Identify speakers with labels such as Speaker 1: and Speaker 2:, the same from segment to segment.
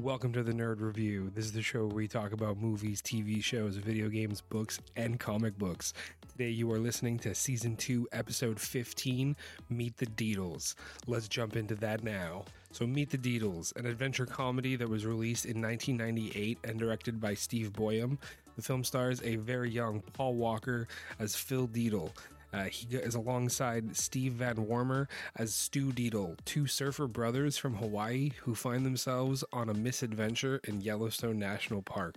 Speaker 1: Welcome to the Nerd Review. This is the show where we talk about movies, TV shows, video games, books, and comic books. Today you are listening to Season 2, Episode 15 Meet the Deedles. Let's jump into that now. So, Meet the Deedles, an adventure comedy that was released in 1998 and directed by Steve Boyum. The film stars a very young Paul Walker as Phil Deedle. Uh, he is alongside Steve Van Wormer as Stu Deedle, two surfer brothers from Hawaii who find themselves on a misadventure in Yellowstone National Park.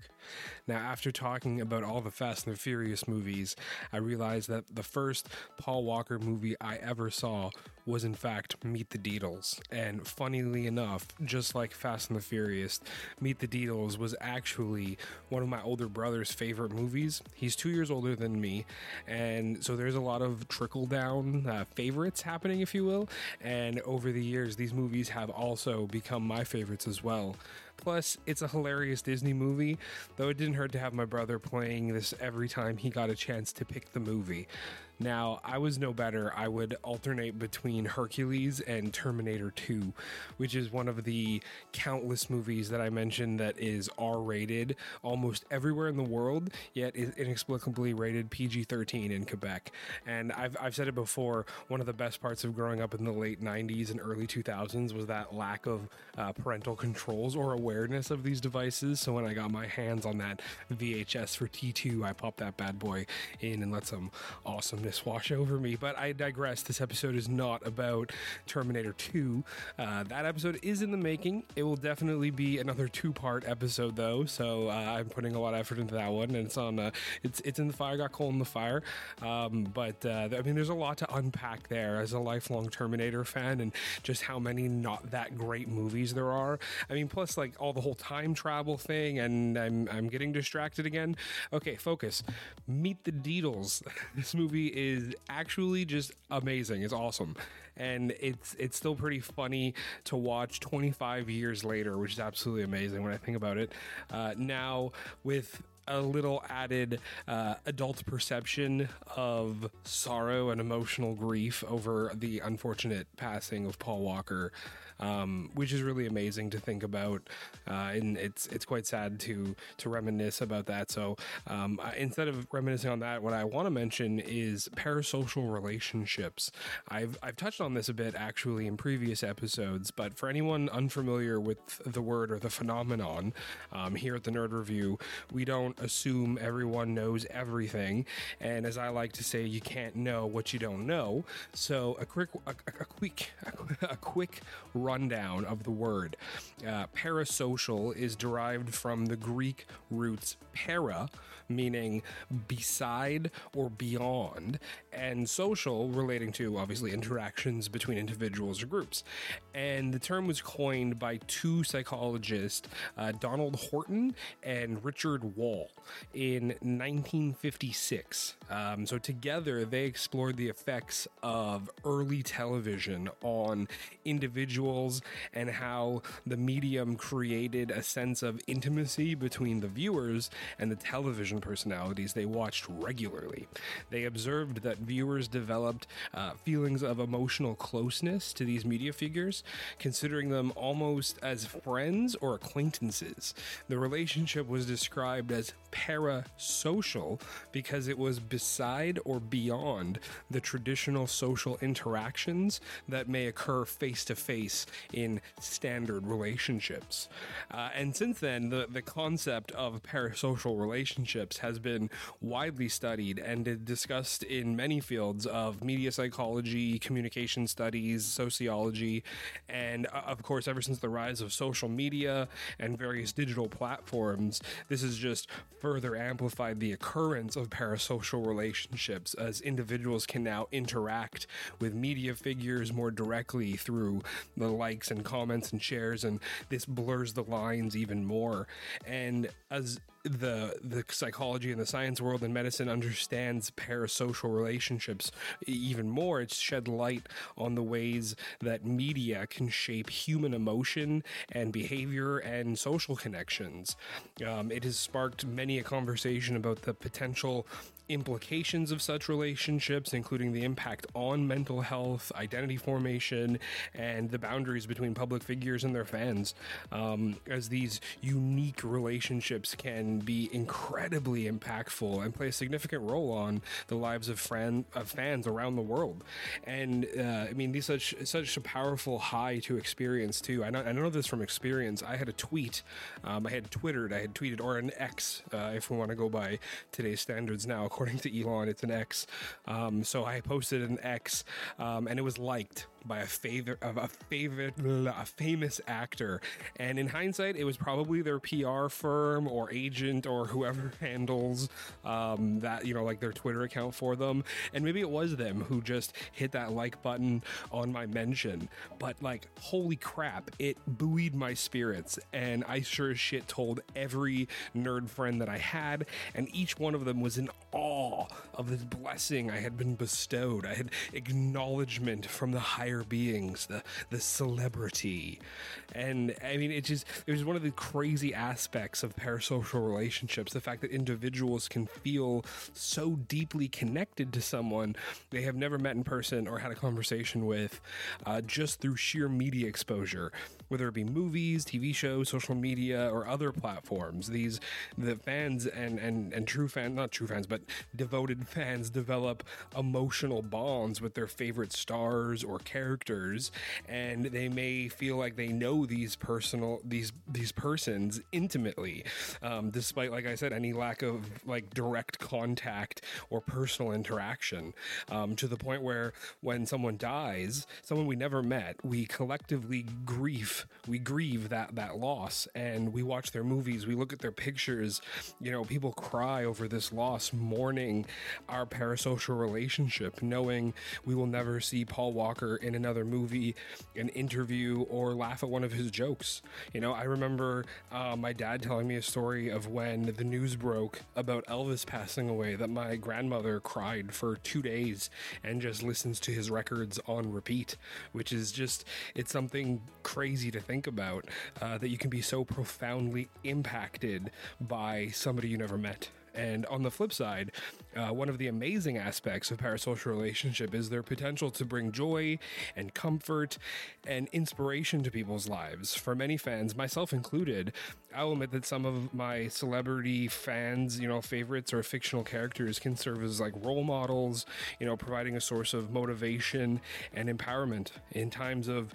Speaker 1: Now, after talking about all the Fast and the Furious movies, I realized that the first Paul Walker movie I ever saw was, in fact, Meet the Deedles. And funnily enough, just like Fast and the Furious, Meet the Deedles was actually one of my older brother's favorite movies. He's two years older than me, and so there's a lot of trickle down uh, favorites happening, if you will. And over the years, these movies have also become my favorites as well. Plus, it's a hilarious Disney movie, though it didn't hurt to have my brother playing this every time he got a chance to pick the movie. Now, I was no better. I would alternate between Hercules and Terminator 2, which is one of the countless movies that I mentioned that is R rated almost everywhere in the world, yet is inexplicably rated PG 13 in Quebec. And I've, I've said it before, one of the best parts of growing up in the late 90s and early 2000s was that lack of uh, parental controls or awareness of these devices. So when I got my hands on that VHS for T2, I popped that bad boy in and let some awesomeness wash over me. But I digress. This episode is not about Terminator 2. Uh, that episode is in the making. It will definitely be another two part episode, though. So uh, I'm putting a lot of effort into that one, and it's on. Uh, it's it's in the fire. Got coal in the fire. Um, but uh, I mean, there's a lot to unpack there as a lifelong Terminator fan, and just how many not that great movies there are. I mean, plus like all the whole time travel thing, and I'm I'm getting distracted again. Okay, focus. Meet the Deedles. This movie is actually just amazing. It's awesome, and it's it's still pretty funny to watch 25 years later, which is absolutely amazing when I think about it. Uh, now with a little added uh, adult perception of sorrow and emotional grief over the unfortunate passing of Paul Walker, um, which is really amazing to think about, uh, and it's it's quite sad to to reminisce about that. So um, instead of reminiscing on that, what I want to mention is parasocial relationships. I've I've touched on this a bit actually in previous episodes, but for anyone unfamiliar with the word or the phenomenon, um, here at the Nerd Review, we don't assume everyone knows everything. And as I like to say, you can't know what you don't know. So a quick, a, a quick, a quick rundown of the word. Uh, parasocial is derived from the Greek roots para, meaning beside or beyond, and social, relating to obviously interactions between individuals or groups. And the term was coined by two psychologists, uh, Donald Horton and Richard Wohl in 1956. Um, so, together, they explored the effects of early television on individuals and how the medium created a sense of intimacy between the viewers and the television personalities they watched regularly. They observed that viewers developed uh, feelings of emotional closeness to these media figures, considering them almost as friends or acquaintances. The relationship was described as parasocial because it was beside or beyond the traditional social interactions that may occur face to face in standard relationships. Uh, and since then, the, the concept of parasocial relationships has been widely studied and discussed in many fields of media psychology, communication studies, sociology, and uh, of course, ever since the rise of social media and various digital platforms, this has just further amplified the occurrence of parasocial relationships as individuals can now interact with media figures more directly through the likes and comments and shares, and this blurs the lines even more. And as the the psychology and the science world and medicine understands parasocial relationships even more, it's shed light on the ways that media can shape human emotion and behavior and social connections. Um, it has sparked many a conversation about the potential implications of such relationships, including the impact on mental health, identity formation, and the boundaries between public figures and their fans. Um, as these unique relationships can be incredibly impactful and play a significant role on the lives of, of fans around the world. And uh, I mean, these such such a powerful high to experience too. I know, I know this from experience. I had a tweet, um, I had twittered, I had tweeted, or an X, uh, if we want to go by today's standards now. According to Elon, it's an X. Um, so I posted an X, um, and it was liked by a favorite of a favorite a famous actor. And in hindsight it was probably their pr firm or agent or whoever handles um, that you know like their twitter account for them. And maybe it was them who just hit that like button on my mention. But like holy crap it buoyed my spirits. And i sure as shit told every nerd friend that i had. And each one of them was in awe of this blessing i had been bestowed. I had acknowledgement from the higher higher beings, the the celebrity, and I mean, it just it was one of the crazy aspects of parasocial relationships. The fact that individuals can feel so deeply connected to someone they have never met in person or had a conversation with, uh, just through sheer media exposure, whether it be movies, TV shows, social media, or other platforms. These the fans and and and true fans, not true fans, but devoted fans develop emotional bonds with their favorite stars or characters characters and they may feel like they know these personal these these persons intimately um, despite like i said any lack of like direct contact or personal interaction. Um, to the point where when someone dies someone we never met we collectively grieve we grieve that that loss and we watch their movies we look at their pictures you know people cry over this loss mourning our parasocial relationship knowing we will never see paul walker in another movie, an interview, or laugh at one of his jokes. You know, I remember uh, my dad telling me a story of when the news broke about Elvis passing away that my grandmother cried for two days and just listens to his records on repeat, which is just, it's something crazy to think about uh, that you can be so profoundly impacted by somebody you never met. And on the flip side, uh, one of the amazing aspects of parasocial relationship is their potential to bring joy and comfort and inspiration to people's lives. For many fans, myself included, I'll admit that some of my celebrity fans, you know, favorites or fictional characters can serve as like role models, you know, providing a source of motivation and empowerment in times of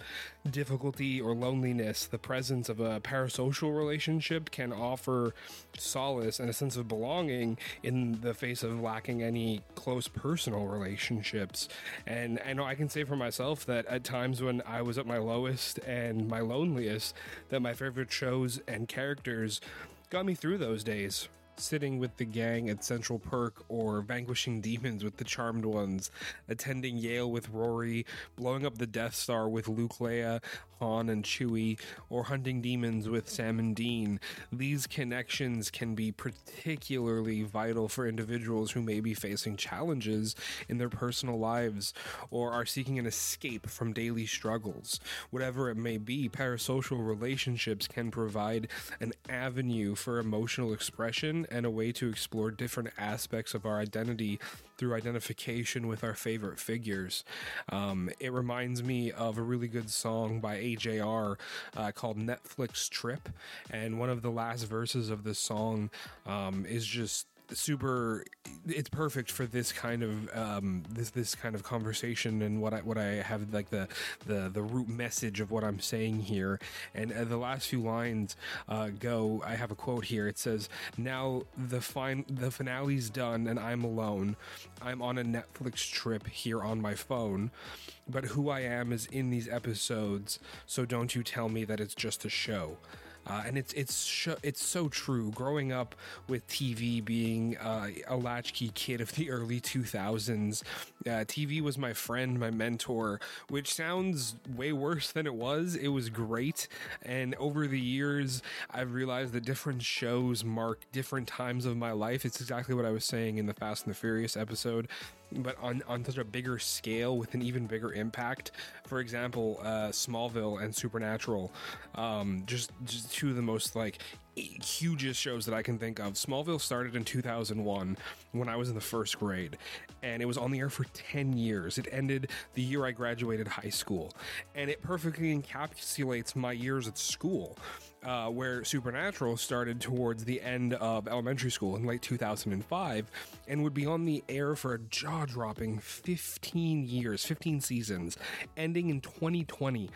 Speaker 1: difficulty or loneliness. The presence of a parasocial relationship can offer solace and a sense of belonging in the face of lacking any close personal relationships. And I know I can say for myself that at times when I was at my lowest and my loneliest, that my favorite shows and characters got me through those days sitting with the gang at Central Perk or vanquishing demons with the Charmed Ones, attending Yale with Rory, blowing up the Death Star with Luke Leia, Han and Chewie, or hunting demons with Sam and Dean. These connections can be particularly vital for individuals who may be facing challenges in their personal lives or are seeking an escape from daily struggles. Whatever it may be, parasocial relationships can provide an avenue for emotional expression and a way to explore different aspects of our identity through identification with our favorite figures. Um, it reminds me of a really good song by AJR uh, called Netflix Trip. And one of the last verses of this song um, is just super it's perfect for this kind of um, this this kind of conversation and what I what I have like the the the root message of what I'm saying here. And uh, the last few lines uh, go. I have a quote here. It says, "Now the fine the finale's done and I'm alone. I'm on a Netflix trip here on my phone." But who I am is in these episodes, so don't you tell me that it's just a show. Uh, and it's it's sh- it's so true. Growing up with TV being uh, a latchkey kid of the early 2000s, uh, TV was my friend, my mentor. Which sounds way worse than it was. It was great, and over the years, I've realized that different shows mark different times of my life. It's exactly what I was saying in the Fast and the Furious episode but on, on such a bigger scale with an even bigger impact. For example, uh, Smallville and Supernatural, um, just just two of the most like hugest shows that I can think of. Smallville started in 2001 when I was in the first grade, and it was on the air for 10 years. It ended the year I graduated high school, and it perfectly encapsulates my years at school uh, where Supernatural started towards the end of elementary school in late 2005 and would be on the air for a jaw dropping 15 years, 15 seasons, ending in 2020.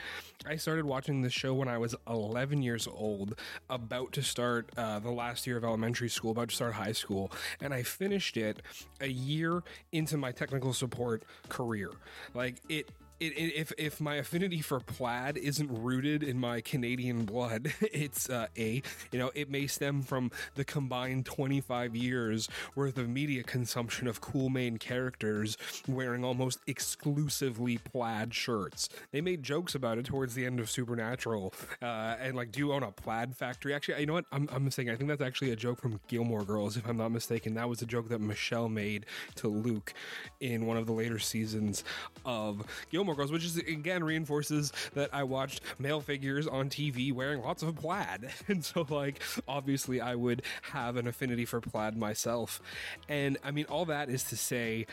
Speaker 1: I started watching this show when I was 11 years old, about to start uh, the last year of elementary school, about to start high school, and I finished it a year into my technical support career. Like, it it, it, if if my affinity for plaid isn't rooted in my Canadian blood, it's uh, a you know it may stem from the combined 25 years worth of media consumption of cool main characters wearing almost exclusively plaid shirts. They made jokes about it towards the end of Supernatural, uh, and like, do you own a plaid factory? Actually, you know what? I'm I'm saying I think that's actually a joke from Gilmore Girls, if I'm not mistaken. That was a joke that Michelle made to Luke in one of the later seasons of Gilmore. Gilmore Girls, which is again reinforces that I watched male figures on TV wearing lots of plaid. And so, like, obviously, I would have an affinity for plaid myself. And I mean, all that is to say,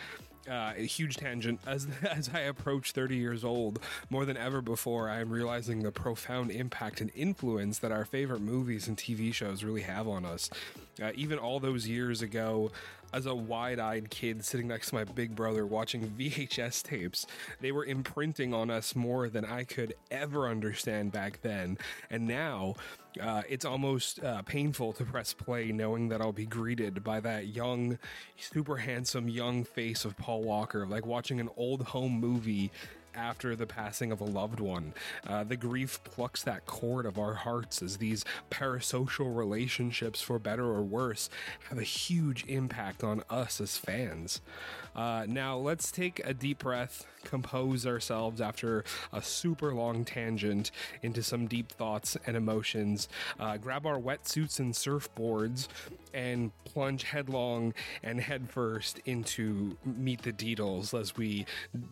Speaker 1: uh, a huge tangent. As as I approach 30 years old, more than ever before, I am realizing the profound impact and influence that our favorite movies and TV shows really have on us. Uh, even all those years ago, as a wide eyed kid sitting next to my big brother watching VHS tapes, they were imprinting on us more than I could ever understand back then. And now, uh, it's almost uh, painful to press play knowing that I'll be greeted by that young, super handsome young face of Paul Walker, like watching an old home movie after the passing of a loved one. Uh, the grief plucks that cord of our hearts as these parasocial relationships, for better or worse, have a huge impact on us as fans. Uh, now, let's take a deep breath, compose ourselves after a super long tangent into some deep thoughts and emotions, uh, grab our wetsuits and surfboards, and plunge headlong and headfirst into Meet the Deedles as we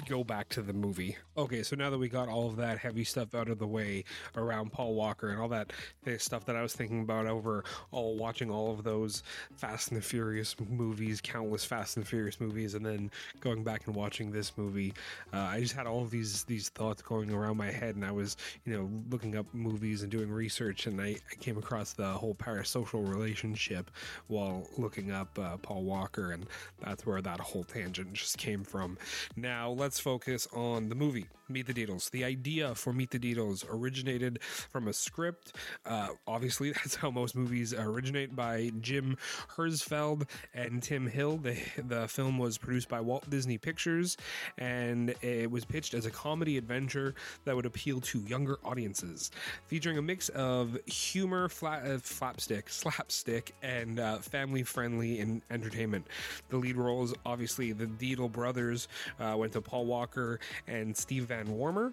Speaker 1: go back to the movie. Okay, so now that we got all of that heavy stuff out of the way around Paul Walker and all that stuff that I was thinking about over all watching all of those Fast and the Furious movies, countless Fast and the Furious movies, and then going back and watching this movie, uh, I just had all of these these thoughts going around my head, and I was you know looking up movies and doing research, and I, I came across the whole parasocial relationship while looking up uh, Paul Walker, and that's where that whole tangent just came from. Now let's focus on the movie Meet the Deedles. The idea for Meet the Deedles originated from a script. Uh, obviously, that's how most movies originate by Jim Herzfeld and Tim Hill. The the film was produced by Walt Disney Pictures, and it was pitched as a comedy adventure that would appeal to younger audiences, featuring a mix of humor, flat, uh, flapstick, slapstick, and uh, family friendly and entertainment. The lead roles, obviously, the Deedle brothers uh, went to Paul Walker and Steve Van Wormer.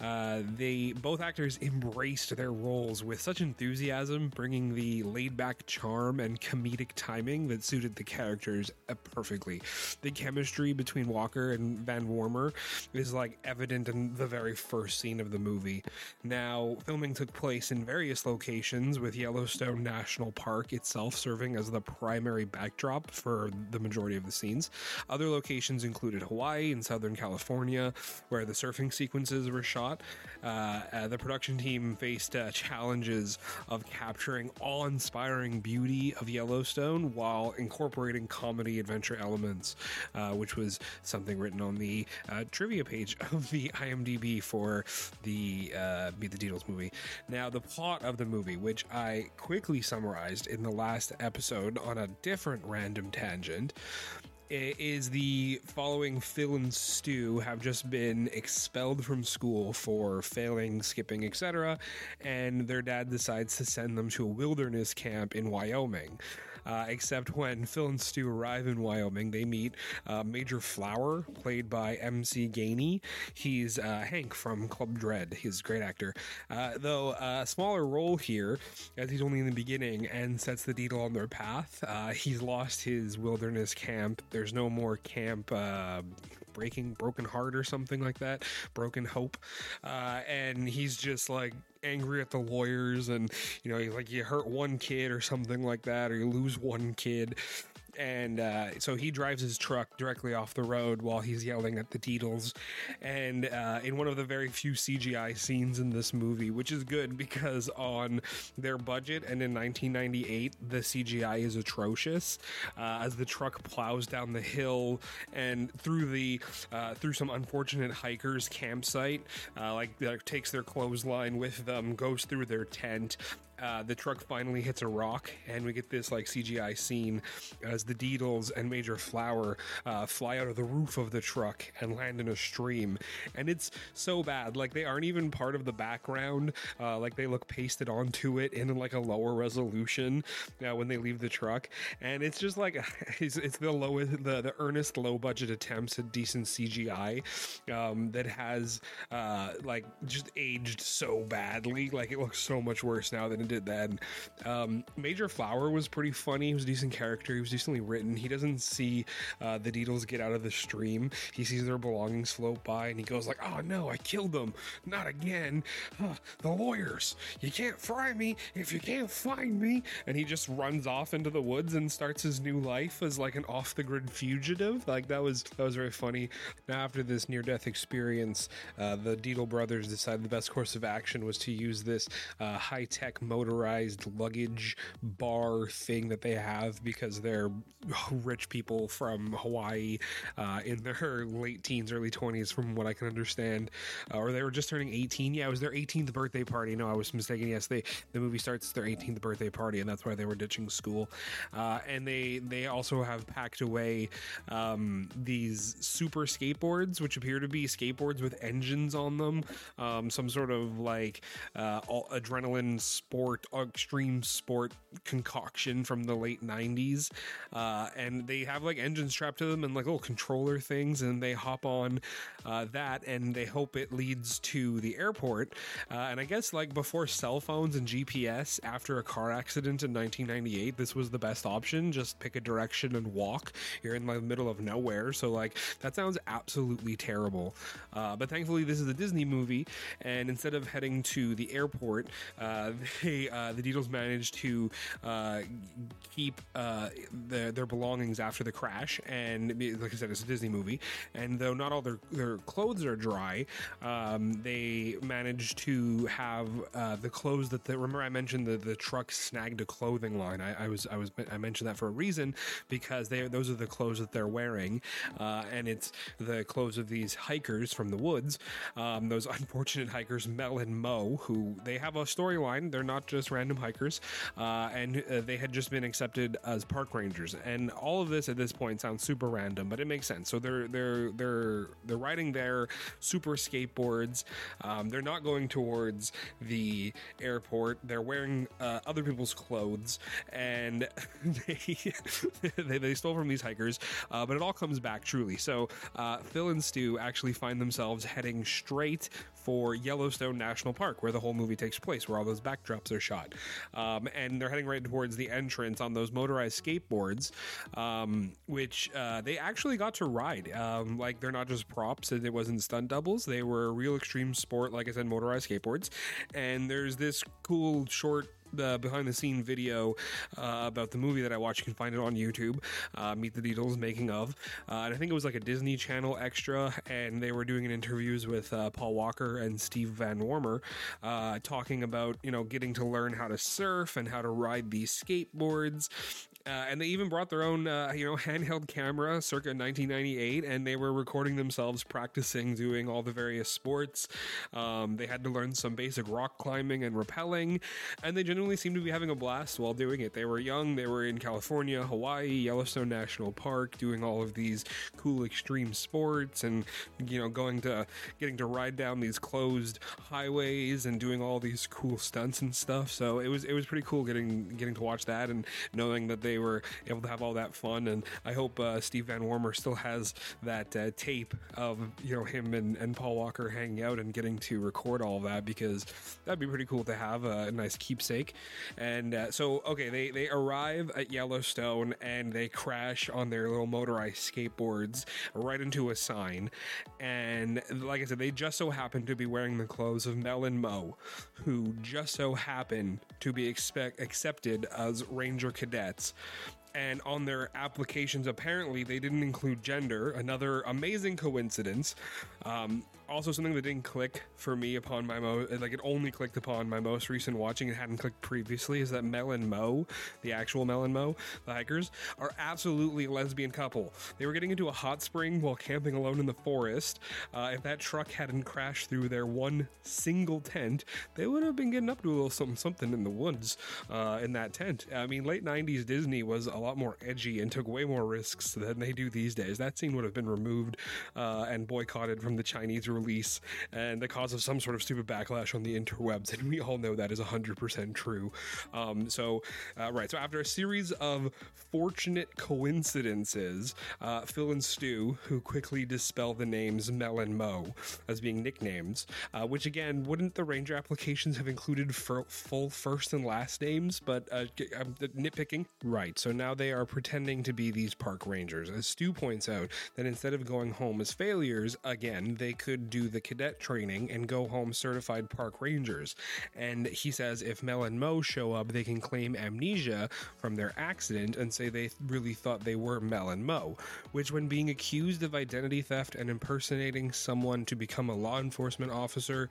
Speaker 1: Uh, they both actors embraced their roles with such enthusiasm, bringing the laid back charm and comedic timing that suited the characters uh, perfectly. The chemistry between Walker and Van Wormer is like evident in the very first scene of the movie. Now, filming took place in various locations, with Yellowstone National Park itself serving as the primary backdrop for the majority of the scenes. Other locations included Hawaii and Southern California, where the surfing sequences were shot uh, uh, the production team faced uh, challenges of capturing awe-inspiring beauty of Yellowstone while incorporating comedy adventure elements, uh, which was something written on the trivia page of the IMDb for the Meet the Deedles movie. Now, the plot of the movie, which I quickly summarized in the last episode on a different random tangent, Eh, is the following Phil and Stu have just been expelled from school for failing, skipping, etc., and their dad decides to send them to a wilderness camp in Wyoming. Uh, except when Phil and Stu arrive in Wyoming, they meet uh, Major Flower, played by MC Gainey. He's uh, Hank from Club Dread. He's a great actor. Uh, though a smaller role here, as he's only in the beginning and sets the Deedle on their path. Uh, he's lost his wilderness camp. There's no more camp breaking broken heart or something like that, broken hope, uh, and he's just like angry at the lawyers and you know like you hurt one kid or something like that or you lose one kid and uh, so he drives his truck directly off the road while he's yelling at the Deedles. And uh, in one of the very few CGI scenes in this movie, which is good because on their budget and in 1998, the CGI is atrocious uh, as the truck plows down the hill and through the uh, through some unfortunate hikers campsite, uh, like takes their clothesline with them, goes through their tent, uh, the truck finally hits a rock, and we get this like CGI scene as the Deedles and Major Flower uh, fly out of the roof of the truck and land in a stream. And it's so bad. Like they aren't even part of the background. Uh, like they look pasted onto it in like a lower resolution uh, when they leave the truck. And it's just like it's, it's the lowest, the the earnest low budget attempts at decent CGI um, that has uh, like just aged so badly. Like it looks so much worse now than did that. Um, Major Flower was pretty funny. He was a decent character. He was decently written. He doesn't see uh, the Deedles get out of the stream. He sees their belongings float by, and he goes like, "Oh no, I killed them! Not again! Uh, the lawyers! You can't fry me if you can't find me!" And he just runs off into the woods and starts his new life as like an off-the-grid fugitive. Like that was that was very funny. Now after this near-death experience, uh, the Deedle brothers decided the best course of action was to use this uh, high-tech mode motorized luggage bar thing that they have because they're rich people from Hawaii uh, in their late teens, early 20s, from what I can understand. Uh, or they were just turning 18. Yeah, it was their 18th birthday party. No, I was mistaken. Yes, they the movie starts their 18th birthday party, and that's why they were ditching school. Uh, and they they also have packed away um, these super skateboards, which appear to be skateboards with engines on them, um, some sort of like uh, adrenaline sport sport, extreme sport concoction from the late 90s. Uh, and they have like engines strapped to them and like little controller things, and they hop on uh, that and they hope it leads to the airport. Uh, and I guess like before cell phones and GPS, after a car accident in 1998, this was the best option. Just pick a direction and walk. You're in the middle of nowhere. So, like, that sounds absolutely terrible. Uh, but thankfully, this is a Disney movie, and instead of heading to the airport, uh, uh, the Deedles managed to uh, keep uh, their, their belongings after the crash, and like I said, it's a Disney movie. And though not all their their clothes are dry, um, they managed to have uh, the clothes that the, remember I mentioned the the truck snagged a clothing line. I, I was I was I mentioned that for a reason because they those are the clothes that they're wearing, uh, and it's the clothes of these hikers from the woods. Um, those unfortunate hikers, Mel and Mo, who they have a storyline. They're not just random hikers, uh, and uh, they had just been accepted as park rangers. And all of this at this point sounds super random, but it makes sense. So they're they're they're they're riding their super skateboards. Um, they're not going towards the airport. They're wearing uh, other people's clothes, and they, they, they stole from these hikers. Uh, but it all comes back truly. So uh, Phil and Stu actually find themselves heading straight for Yellowstone National Park, where the whole movie takes place, where all those backdrops are shot. Um, and they're heading right towards the entrance on those motorized skateboards, um, which uh, they actually got to ride. Um, like they're not just props, and it wasn't stunt doubles. They were real extreme sport, like I said, motorized skateboards. And there's this cool short the behind the scene video uh, about the movie that I watched. You can find it on YouTube. Uh, Meet the Deedles making of, uh, and I think it was like a Disney Channel extra, and they were doing interviews with uh, Paul Walker and Steve Van Wormer, uh, talking about you know getting to learn how to surf and how to ride these skateboards, uh, and they even brought their own, uh, you know, handheld camera circa 1998, and they were recording themselves practicing doing all the various sports. Um, they had to learn some basic rock climbing and rappelling, and they genuinely seemed to be having a blast while doing it. They were young, they were in California, Hawaii, Yellowstone National Park, doing all of these cool extreme sports, and you know, going to getting to ride down these closed highways and doing all these cool stunts and stuff. So it was it was pretty cool getting getting to watch that and knowing that they they were able to have all that fun. And I hope uh, Steve Van Wormer still has that uh, tape of you know him and, and Paul Walker hanging out and getting to record all that because that'd be pretty cool to have a, nice keepsake. And uh, so, okay, they they arrive at Yellowstone and they crash on their little motorized skateboards right into a sign. And like I said, they just so happen to be wearing the clothes of Mel and Mo, who just so happen to be expect, accepted as Ranger cadets and on their applications apparently they didn't include gender. Another amazing coincidence um, also something that didn't click for me upon my mo like it only clicked upon my most recent watching it hadn't clicked previously is that Mel and Mo the actual Mel and Mo the hikers are absolutely a lesbian couple. They were getting into a hot spring while camping alone in the forest. Uh, if that truck hadn't crashed through their one single tent they would have been getting up to a little something something in the woods uh, in that tent. I mean late 90s Disney was a lot more edgy and took way more risks than they do these days. That scene would have been removed uh, and boycotted from the Chinese release and the cause of some sort of stupid backlash on the interwebs. And we all know that is 100% true. Um, so, uh, right. So, after a series of fortunate coincidences, uh, Phil and Stu, who quickly dispel the names Mel and Mo as being nicknames, uh, which again, wouldn't the Ranger applications have included full first and last names? But uh, I'm nitpicking. Right. So now they are pretending to be these park rangers. As Stu points out, that instead of going home as failures, again, they could do the cadet training and go home certified park rangers. And he says if Mel and Mo show up, they can claim amnesia from their accident and say they really thought they were Mel and Mo, which, when being accused of identity theft and impersonating someone to become a law enforcement officer,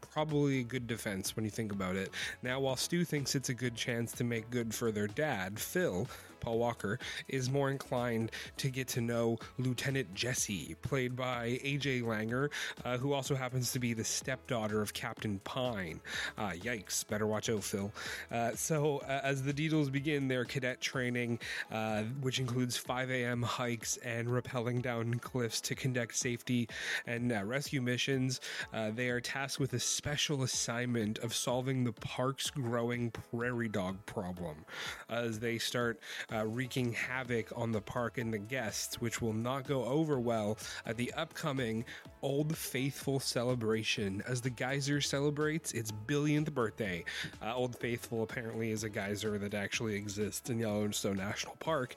Speaker 1: probably a good defense when you think about it. Now, while Stu thinks it's a good chance to make good for their dad, Phil Paul Walker, is more inclined to get to know Lieutenant Jesse, played by AJ Langer, uh, who also happens to be the stepdaughter of Captain Pine. Uh, yikes, better watch out, Phil. Uh, so, uh, as the Deedles begin their cadet training, uh, which includes 5 a.m. hikes and rappelling down cliffs to conduct safety and uh, rescue missions, they are tasked with a special assignment of solving the park's growing prairie dog problem. As they start uh, wreaking havoc on the park and the guests, which will not go over well at the upcoming Old Faithful celebration. As the geyser celebrates its billionth birthday, uh, Old Faithful apparently is a geyser that actually exists in Yellowstone National Park.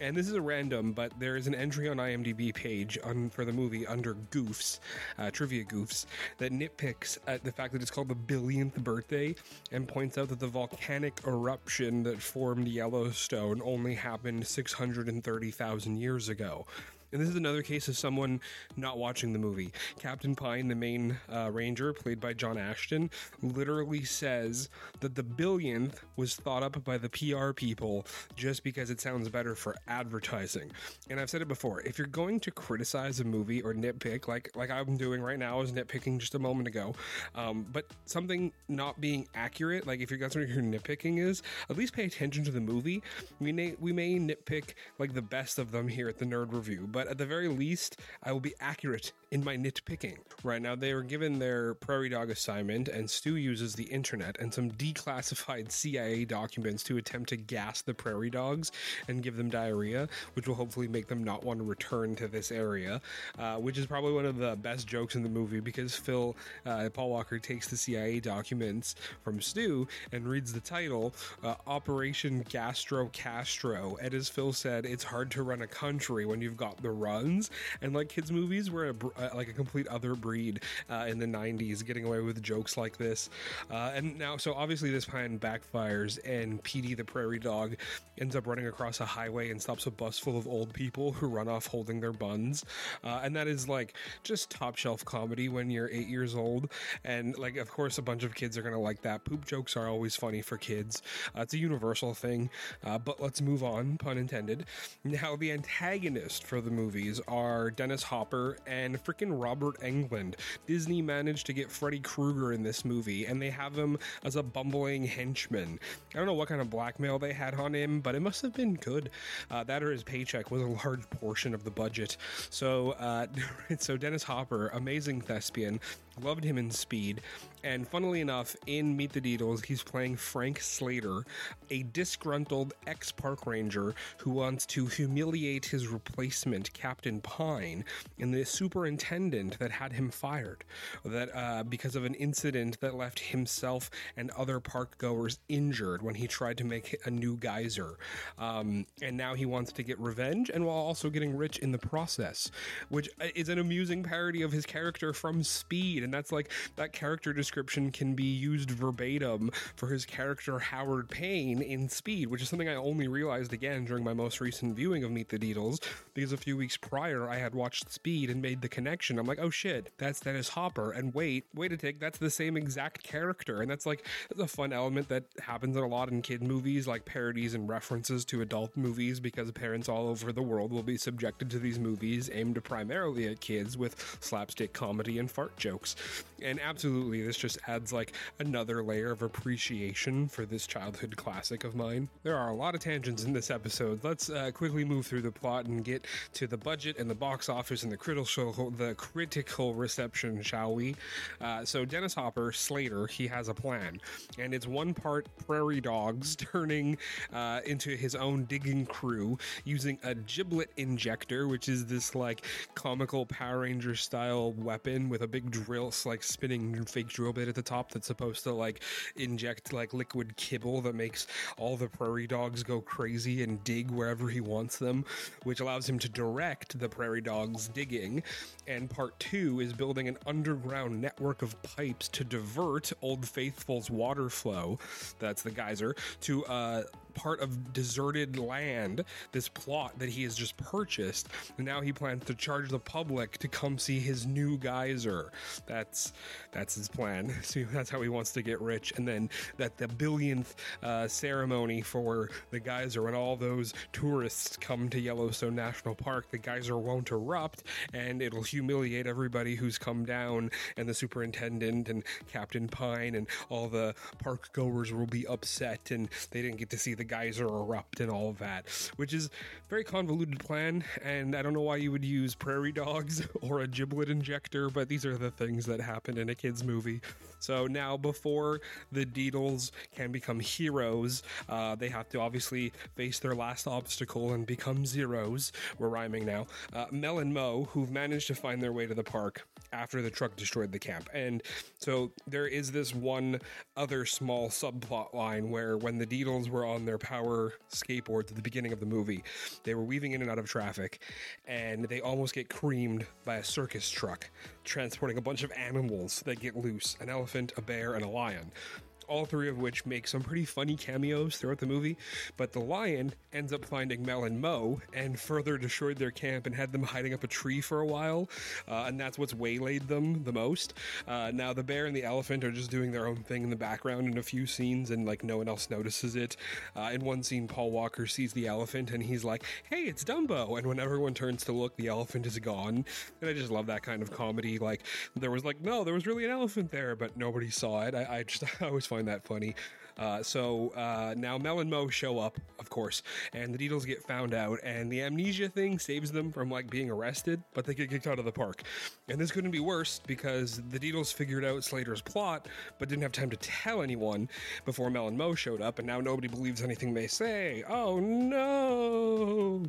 Speaker 1: And this is a random, but there is an entry on IMDb page on, for the movie under goofs, uh, trivia goofs, that nitpicks at the fact that it's called the billionth birthday and points out that the volcanic eruption that formed Yellowstone only happened 630,000 years ago. And this is another case of someone not watching the movie. Captain Pine, the main uh, ranger, played by John Ashton, literally says that the billionth was thought up by the PR people just because it sounds better for advertising. And I've said it before: if you're going to criticize a movie or nitpick, like like I'm doing right now, I was nitpicking just a moment ago, um, but something not being accurate, like if you're that's what your nitpicking is, at least pay attention to the movie. We may we may nitpick like the best of them here at the Nerd Review, but but at the very least, I will be accurate in my nitpicking. Right now, they were given their prairie dog assignment, and Stu uses the internet and some declassified CIA documents to attempt to gas the prairie dogs and give them diarrhea, which will hopefully make them not want to return to this area. Uh, which is probably one of the best jokes in the movie because Phil, uh, Paul Walker, takes the CIA documents from Stu and reads the title uh, Operation Gastro Castro. And as Phil said, it's hard to run a country when you've got the runs. And like kids' movies were a, uh, like a complete other breed uh, in the 90s, getting away with jokes like this. Uh, and now, so obviously, this plan backfires, and Petey the prairie dog ends up running across a highway and stops a bus full of old people who run off holding their buns. Uh, and that is like just top shelf comedy when you're eight years old. And like, of course, a bunch of kids are to like that. Poop jokes are always funny for kids, uh, it's a universal thing. Uh, but let's move on, pun intended. Now, the antagonist for the movies are Dennis Hopper and freaking Robert Englund. Disney managed to get Freddy Krueger in this movie, and they have him as a bumbling henchman. I don't know what kind of blackmail they had on him, but it must have been good. Uh, that or his paycheck was a large portion of the budget. So, uh, so Dennis Hopper, amazing thespian, loved him in Speed, And funnily enough, in Meet the Deedles, he's playing Frank Slater, a disgruntled ex park ranger who wants to humiliate his replacement, Captain Pine, and the superintendent that had him fired. That uh, because of an incident that left himself and other park goers injured when he tried to make a new geyser. Um, and now he wants to get revenge and while also getting rich in the process, which is an amusing parody of his character from Speed. And that's like that character description can be used verbatim for his character Howard Payne in Speed, which is something I only realized again during my most recent viewing of Meet the Deedles because a few weeks prior I had watched Speed and made the connection. I'm like, oh shit, that's Dennis Hopper. And wait, wait a tick, that's the same exact character. And that's like a fun element that happens a lot in kid movies, like parodies and references to adult movies, because parents all over the world will be subjected to these movies aimed primarily at kids with slapstick comedy and fart jokes. And absolutely, this just adds like another layer of appreciation for this childhood classic of mine. There are a lot of tangents in this episode. Let's uh, quickly move through the plot and get to the budget and the box office and the critical the critical reception, shall we? Uh, so Dennis Hopper, Slater, he has a plan, and it's one part prairie dogs turning uh, into his own digging crew using a giblet injector, which is this like comical Power Ranger style weapon with a big drill, like spinning fake drill bit at the top that's supposed to like inject like liquid kibble that makes all the prairie dogs go crazy and dig wherever he wants them, which allows him to direct the prairie dogs digging. And part two is building an underground network of pipes to divert Old Faithful's water flow, that's the geyser, to uh, part of deserted land, this plot that he has just purchased. And now he plans to charge the public to come see his new geyser. That's that's his plan. So that's how he wants to get rich. And then that the billionth uh, ceremony for the geyser, when all those tourists come to Yellowstone National Park, the geyser won't erupt, and it'll humiliate everybody who's come down, and the superintendent and Captain Pine and all the park goers will be upset, and they didn't get to see the the geyser erupt and all of that, which is very convoluted plan. And I don't know why you would use prairie dogs or a giblet injector, but these are the things that happen in a kids movie. So now, before the Deedles can become heroes, uh, they have to obviously face their last obstacle and become zeros. We're rhyming now. Uh, Mel and Mo, who've managed to find their way to the park after the truck destroyed the camp. And so there is this one other small subplot line where when the Deedles were on their power skateboards at the beginning of the movie, they were weaving in and out of traffic and they almost get creamed by a circus truck transporting a bunch of animals that get loose an elephant, a bear, and a lion all three of which make some pretty funny cameos throughout the movie. But the lion ends up finding Mel and Mo and further destroyed their camp and had them hiding up a tree for a while. Uh, and that's what's waylaid them the most. Uh, now, the bear and the elephant are just doing their own thing in the background in a few scenes, and like no one else notices it. Uh, in one scene, Paul Walker sees the elephant and he's like, hey, it's Dumbo. And when everyone turns to look, the elephant is gone. And I just love that kind of comedy. Like, there was like, no, there was really an elephant there, but nobody saw it. I, I just, I always find that funny. Uh, so uh, now Mel and Mo show up, of course, and the Deedles get found out, and the amnesia thing saves them from like being arrested, but they get kicked out of the park. And this couldn't be worse because the Deedles figured out Slater's plot, but didn't have time to tell anyone before Mel and Mo showed up, and now nobody believes anything they say. Oh no!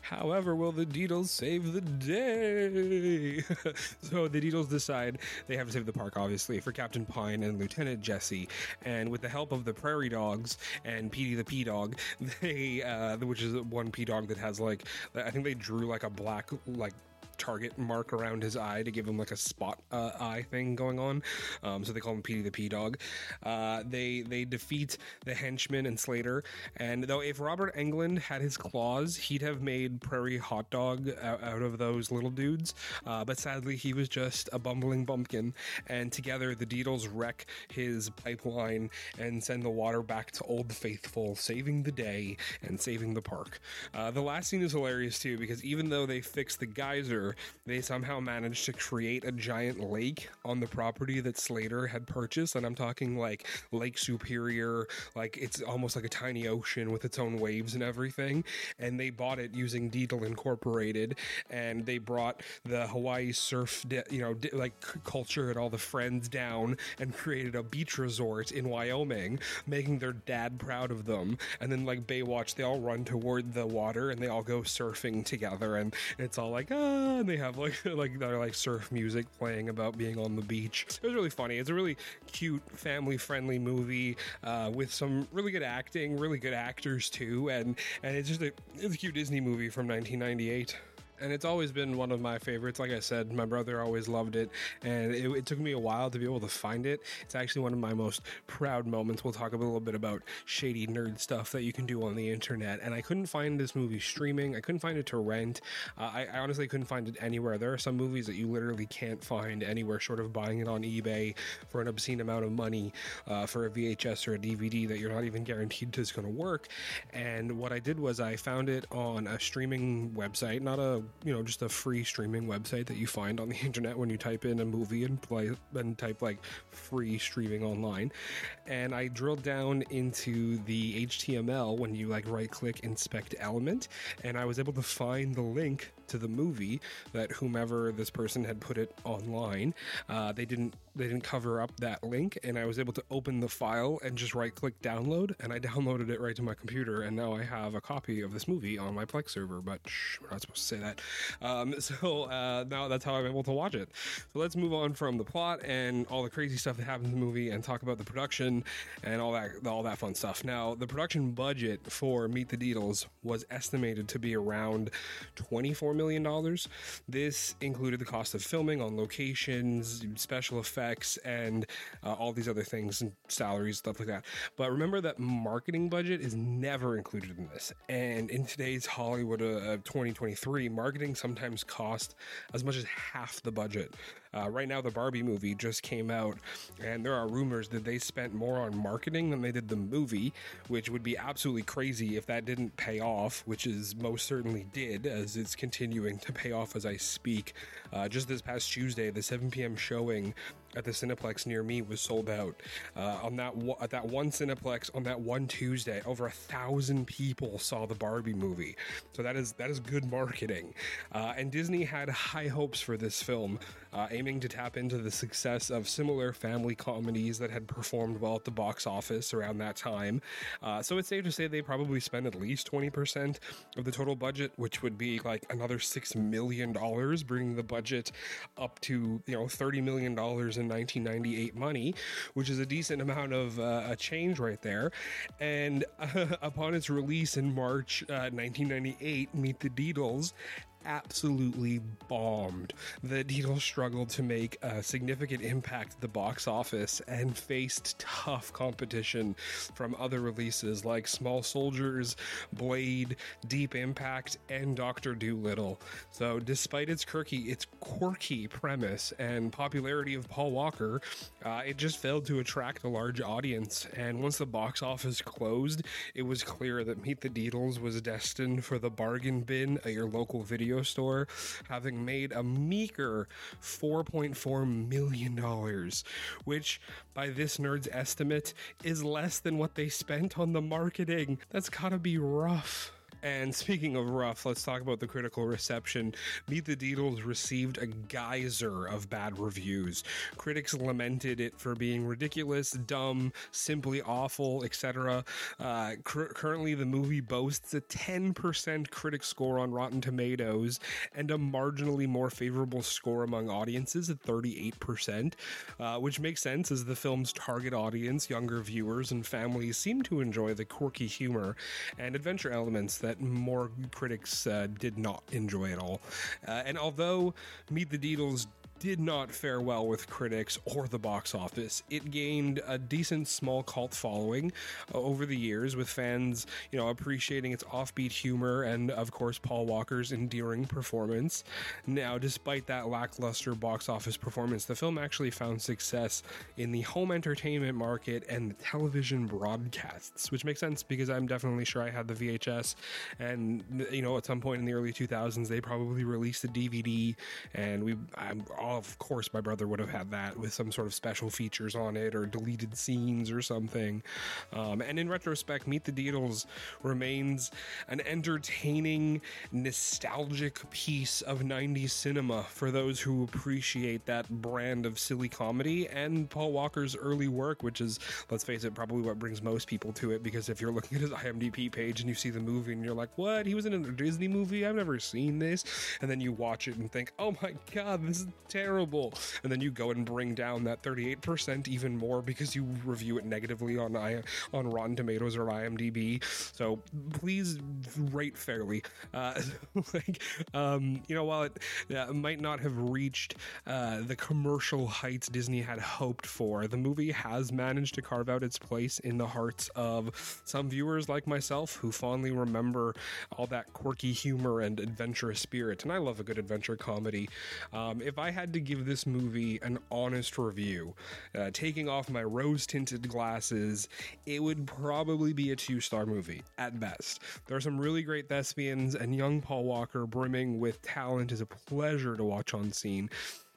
Speaker 1: However, will the Deedles save the day? so the Deedles decide they have to save the park, obviously, for Captain Pine and Lieutenant Jesse, and with the help of the Prairie Dogs and Petey the P Dog, they, uh, which is one P Dog that has like, I think they drew like a black, like target mark around his eye to give him like a spot uh, eye thing going on. Um, so they call him Petey the P Dog. Uh, they they defeat the henchman and Slater. And though if Robert Englund had his claws, he'd have made Prairie Hot Dog out, out of those little dudes. Uh, but sadly, he was just a bumbling bumpkin. And together, the Deedles wreck his pipeline and send the water back to Old Faithful, saving the day and saving the park. Uh, the last scene is hilarious too because even though they fix the geyser they somehow managed to create a giant lake on the property that Slater had purchased. And I'm talking like Lake Superior, like it's almost like a tiny ocean with its own waves and everything. And they bought it using Deedle Incorporated, and they brought the Hawaii surf, you know, like culture and all the friends down and created a beach resort in Wyoming, making their dad proud of them. And then, like Baywatch, they all run toward the water and they all go surfing together, and it's all like ah, and they have like like their like surf music playing about being on the beach. It was really funny. It's a really cute, family friendly movie uh, with some really good acting, really good actors too, and and it's just a it's a cute Disney movie from 1998 and it's always been one of my favorites. Like I said, my brother always loved it, and it, it, took me a while to be able to find it. It's actually one of my most proud moments. We'll talk a little bit about shady nerd stuff that you can do on the internet, and I couldn't find this movie streaming. I couldn't find it to rent. Uh, I, I, honestly couldn't find it anywhere. There are some movies that you literally can't find anywhere short of buying it on eBay for an obscene amount of money uh, for a VHS or a DVD that you're not even guaranteed is going to work. And what I did was I found it on a streaming website, not a you know just a free streaming website that you find on the internet when you type in a movie and play and type like free streaming online. And i drilled down into the html when you like right click inspect element and i was able to find the link to the movie that whomever this person had put it online uh, they didn't they didn't cover up that link and i was able to open the file and just right click download and i downloaded it right to my computer and now i have a copy of this movie on my plex server but shh, we're not supposed to say that. Um, so uh, now that's how i'm able to watch it. So let's move on from the plot and all the crazy stuff that happens in the movie and talk about the production and all that all that fun stuff. Now the production budget for meet the deedles was estimated to be around 24 million dollars this included the cost of filming on locations special effects and uh, all these other things and salaries, stuff like that. But remember that marketing budget is never included in this. And in today's Hollywood uh, 2023, marketing sometimes costs as much as half the budget. Uh, right now, the Barbie movie just came out, and there are rumors that they spent more on marketing than they did the movie, which would be absolutely crazy if that didn't pay off, which is most certainly did, as it's continuing to pay off as I speak. Uh, just this past Tuesday, the 7 p.m. showing at the Cineplex near me was sold out. Uh, on that at that one Cineplex on that one Tuesday, over a thousand people saw the Barbie movie. So that is that is good marketing. Uh, and Disney had high hopes for this film, uh, aiming to tap into the success of similar family comedies that had performed well at the box office around that time. Uh, so it's safe to say they probably spent at least 20% of the total budget, which would be like another $6 million, bringing the budget up to, you know, $30 million in 1998 money, which is a decent amount of uh, a change right there. And uh, upon its release in March 1998, uh, Meet the Deedles absolutely bombed. The Deedle struggled to make a significant impact at the box office and faced tough competition from other releases like Small Soldiers, Blade, Deep Impact, and Doctor Dolittle. So, despite its quirky, its quirky premise and popularity of Paul Walker, uh, it just failed to attract a large audience. And once the box office closed, it was clear that Meet the Deedles was destined for the bargain bin at your local video video store, having made a meager $4.4 million, which, by this nerd's estimate, is less than what they spent on the marketing. That's gotta be rough. And speaking of rough, let's talk about the critical reception. Meet the Deedles received a geyser of bad reviews. Critics lamented it for being ridiculous, dumb, simply awful, etc. Uh, cr- currently, the movie boasts a 10% critic score on Rotten Tomatoes and a marginally more favorable score among audiences at 38%, uh, which makes sense as the film's target audience, younger viewers and families, seem to enjoy the quirky humor and adventure elements that that more critics uh, did not enjoy at all. Uh, and although Meet the Deedles did not fare well with critics or the box office. It gained a decent small cult following uh, over the years, with fans, you know, appreciating its offbeat humor and, of course, Paul Walker's endearing performance. Now, despite that lackluster box office performance, the film actually found success in the home entertainment market and the television broadcasts, which makes sense because I'm definitely sure I had the VHS, and you know, at some point in the early 2000s, they probably released the DVD, and we, I'm, of course, my brother would have had that with some sort of special features on it or deleted scenes or something. Um, and in retrospect, Meet the Deedles remains an entertaining, nostalgic piece of 90s cinema for those who appreciate that brand of silly comedy and Paul Walker's early work, which is, let's face it, probably what brings most people to it. Because if you're looking at his IMDb page and you see the movie and you're like, what? He was in a Disney movie? I've never seen this. And then you watch it and think, oh my God, this is terrible. And then you go and bring down that 38% even more because you review it negatively on, on Rotten Tomatoes or IMDb. So please rate fairly. Uh, like, um, you know, while it uh, might not have reached uh, the commercial heights Disney had hoped for, the movie has managed to carve out its place in the hearts of some viewers like myself who fondly remember all that quirky humor and adventurous spirit. And I love a good adventure comedy. Um, if I had to give this movie an honest review, uh, taking off my rose tinted glasses, it would probably be a two star movie at best. There are some really great thespians, and young Paul Walker, brimming with talent, is a pleasure to watch on scene.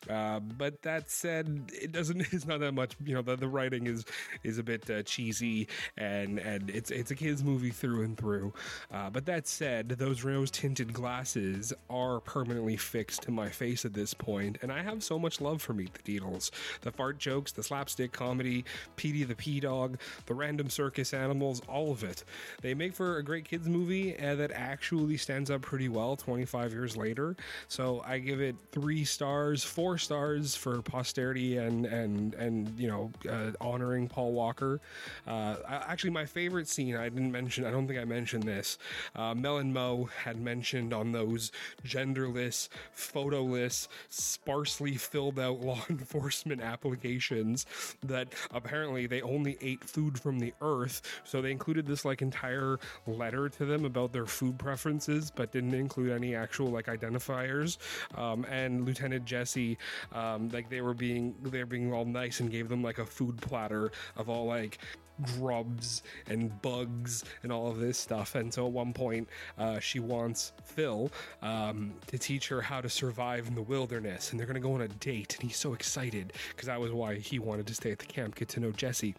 Speaker 1: Uh, but that said, it doesn't. It's not that much. You know, the, the writing is is a bit uh, cheesy, and and it's it's a kids movie through and through. Uh, but that said, those rose tinted glasses are permanently fixed to my face at this point, and I have so much love for Meet the Deedles. The fart jokes, the slapstick comedy, Petey the P Dog, the random circus animals, all of it. They make for a great kids movie uh, that actually stands up pretty well 25 years later. So I give it three stars, four stars for posterity and and and you know uh, honoring Paul Walker. Uh, actually, my favorite scene I didn't mention. I don't think I mentioned this. Uh, Mel and Mo had mentioned on those genderless, photoless, sparsely filled out law enforcement applications that apparently they only ate food from the earth. So they included this like entire letter to them about their food preferences, but didn't include any actual like identifiers. Um, and Lieutenant Jesse um, like they were being they were being all nice and gave them like a food platter of all like grubs and bugs and all of this stuff. And so at one point, uh, she wants Phil um, to teach her how to survive in the wilderness. And they're going to go on a date. And he's so excited because that was why he wanted to stay at the camp, get to know Jesse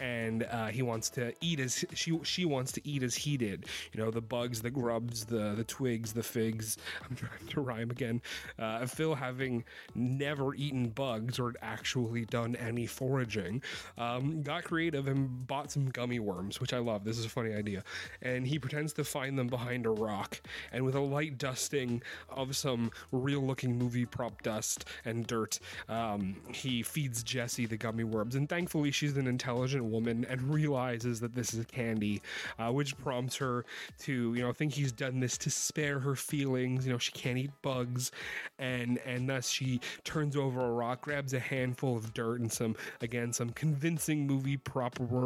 Speaker 1: and uh, he wants to eat as she she wants to eat as he did. You know, the bugs, the grubs, the the twigs, the figs. I'm trying to rhyme again. Uh, Phil, having never eaten bugs or actually done any foraging, um, got creative and bought some gummy worms, which I love. This is a funny idea. And he pretends to find them behind a rock, and with a light dusting of some real-looking movie prop dust and dirt, um, he feeds Jesse the gummy worms. And thankfully, she's an intelligent woman and realizes that this is candy, uh, which prompts her to, you know, think he's done this to spare her feelings. You know, she can't eat bugs, and and thus she turns over a rock, grabs a handful of dirt and some, again, some convincing movie prop worms,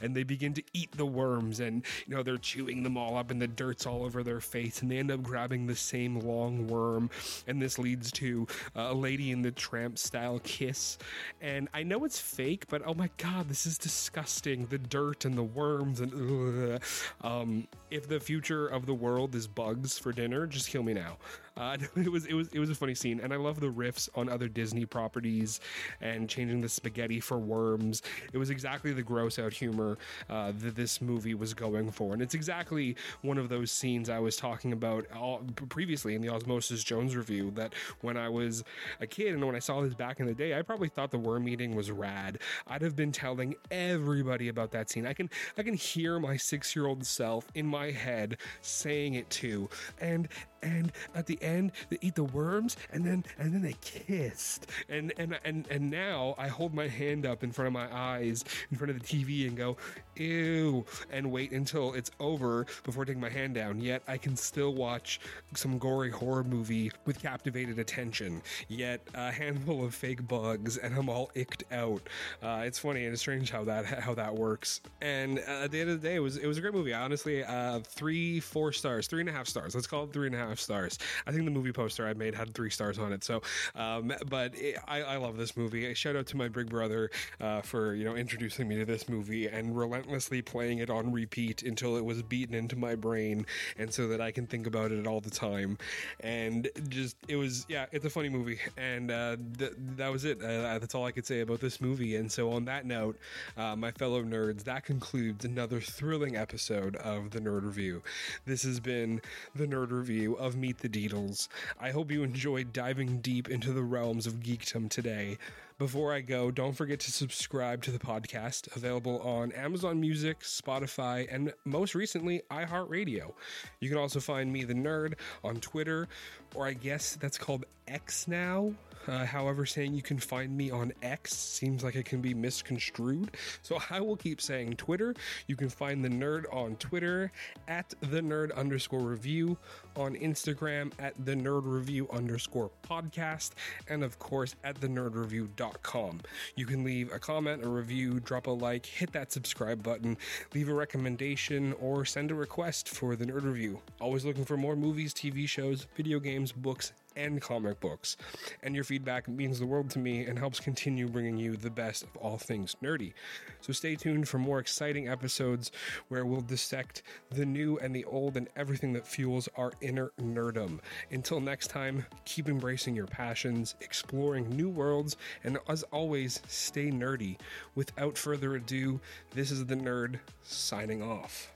Speaker 1: and they begin to eat the worms, and you know they're chewing them all up, and the dirt's all over their face, and they end up grabbing the same long worm, and this leads to uh, a Lady in the Tramp style kiss, and I know it's fake, but oh my god, this is disgusting. The dirt and the worms and um, if the future of the world is bugs for dinner, just kill me now. Uh, it was it was it was a funny scene, and I love the riffs on other Disney properties and changing the spaghetti for worms. It was exactly the gross out humor uh, that this movie was going for, and it's exactly one of those scenes I was talking about all, previously in the Osmosis Jones review. That when I was a kid and when I saw this back in the day, I probably thought the worm eating was rad. I'd have been telling everybody about that scene. I can I can hear my six year old self in my head saying it too, and and at the end they eat the worms, and then and then they kissed. And and and and now I hold my hand up in front of my eyes, in front of the TV, and go, ew, and wait until it's over before taking my hand down. Yet I can still watch some gory horror movie with captivated attention. Yet a handful of fake bugs, and I'm all icked out. Uh, it's funny and it's strange how that how that works. And uh, at the end of the day, it was it was a great movie. Honestly, uh, three four stars, three and a half stars. Let's call it three and a half stars. I think the movie poster I made had three stars on it. So, um, but it, I, I love this movie. A shout out to my big brother uh, for you know introducing me to this movie and relentlessly playing it on repeat until it was beaten into my brain, and so that I can think about it all the time. And just it was yeah, it's a funny movie, and uh, th- that was it. Uh, that's all I could say about this movie. And so on that note, uh, my fellow nerds, that concludes another thrilling episode of the Nerd Review. This has been the Nerd Review of Meet the Deedles. I hope you enjoyed diving deep into the realms of geekdom today. Before I go, don't forget to subscribe to the podcast, available on Amazon Music, Spotify, and most recently, iHeartRadio. You can also find me, the nerd, on Twitter, or I guess that's called X now. Uh, however, saying you can find me on X seems like it can be misconstrued. So I will keep saying Twitter. You can find the nerd on Twitter at the nerd underscore review, on Instagram at the nerd review underscore podcast, and of course at the nerdreview.com. You can leave a comment, a review, drop a like, hit that subscribe button, leave a recommendation, or send a request for the nerd review. Always looking for more movies, TV shows, video games, books, and comic books. And your feedback means the world to me and helps continue bringing you the best of all things nerdy. So stay tuned for more exciting episodes where we'll dissect the new and the old and everything that fuels our inner nerdum. Until next time, keep embracing your passions, exploring new worlds, and as always, stay nerdy. Without further ado, this is the nerd signing off.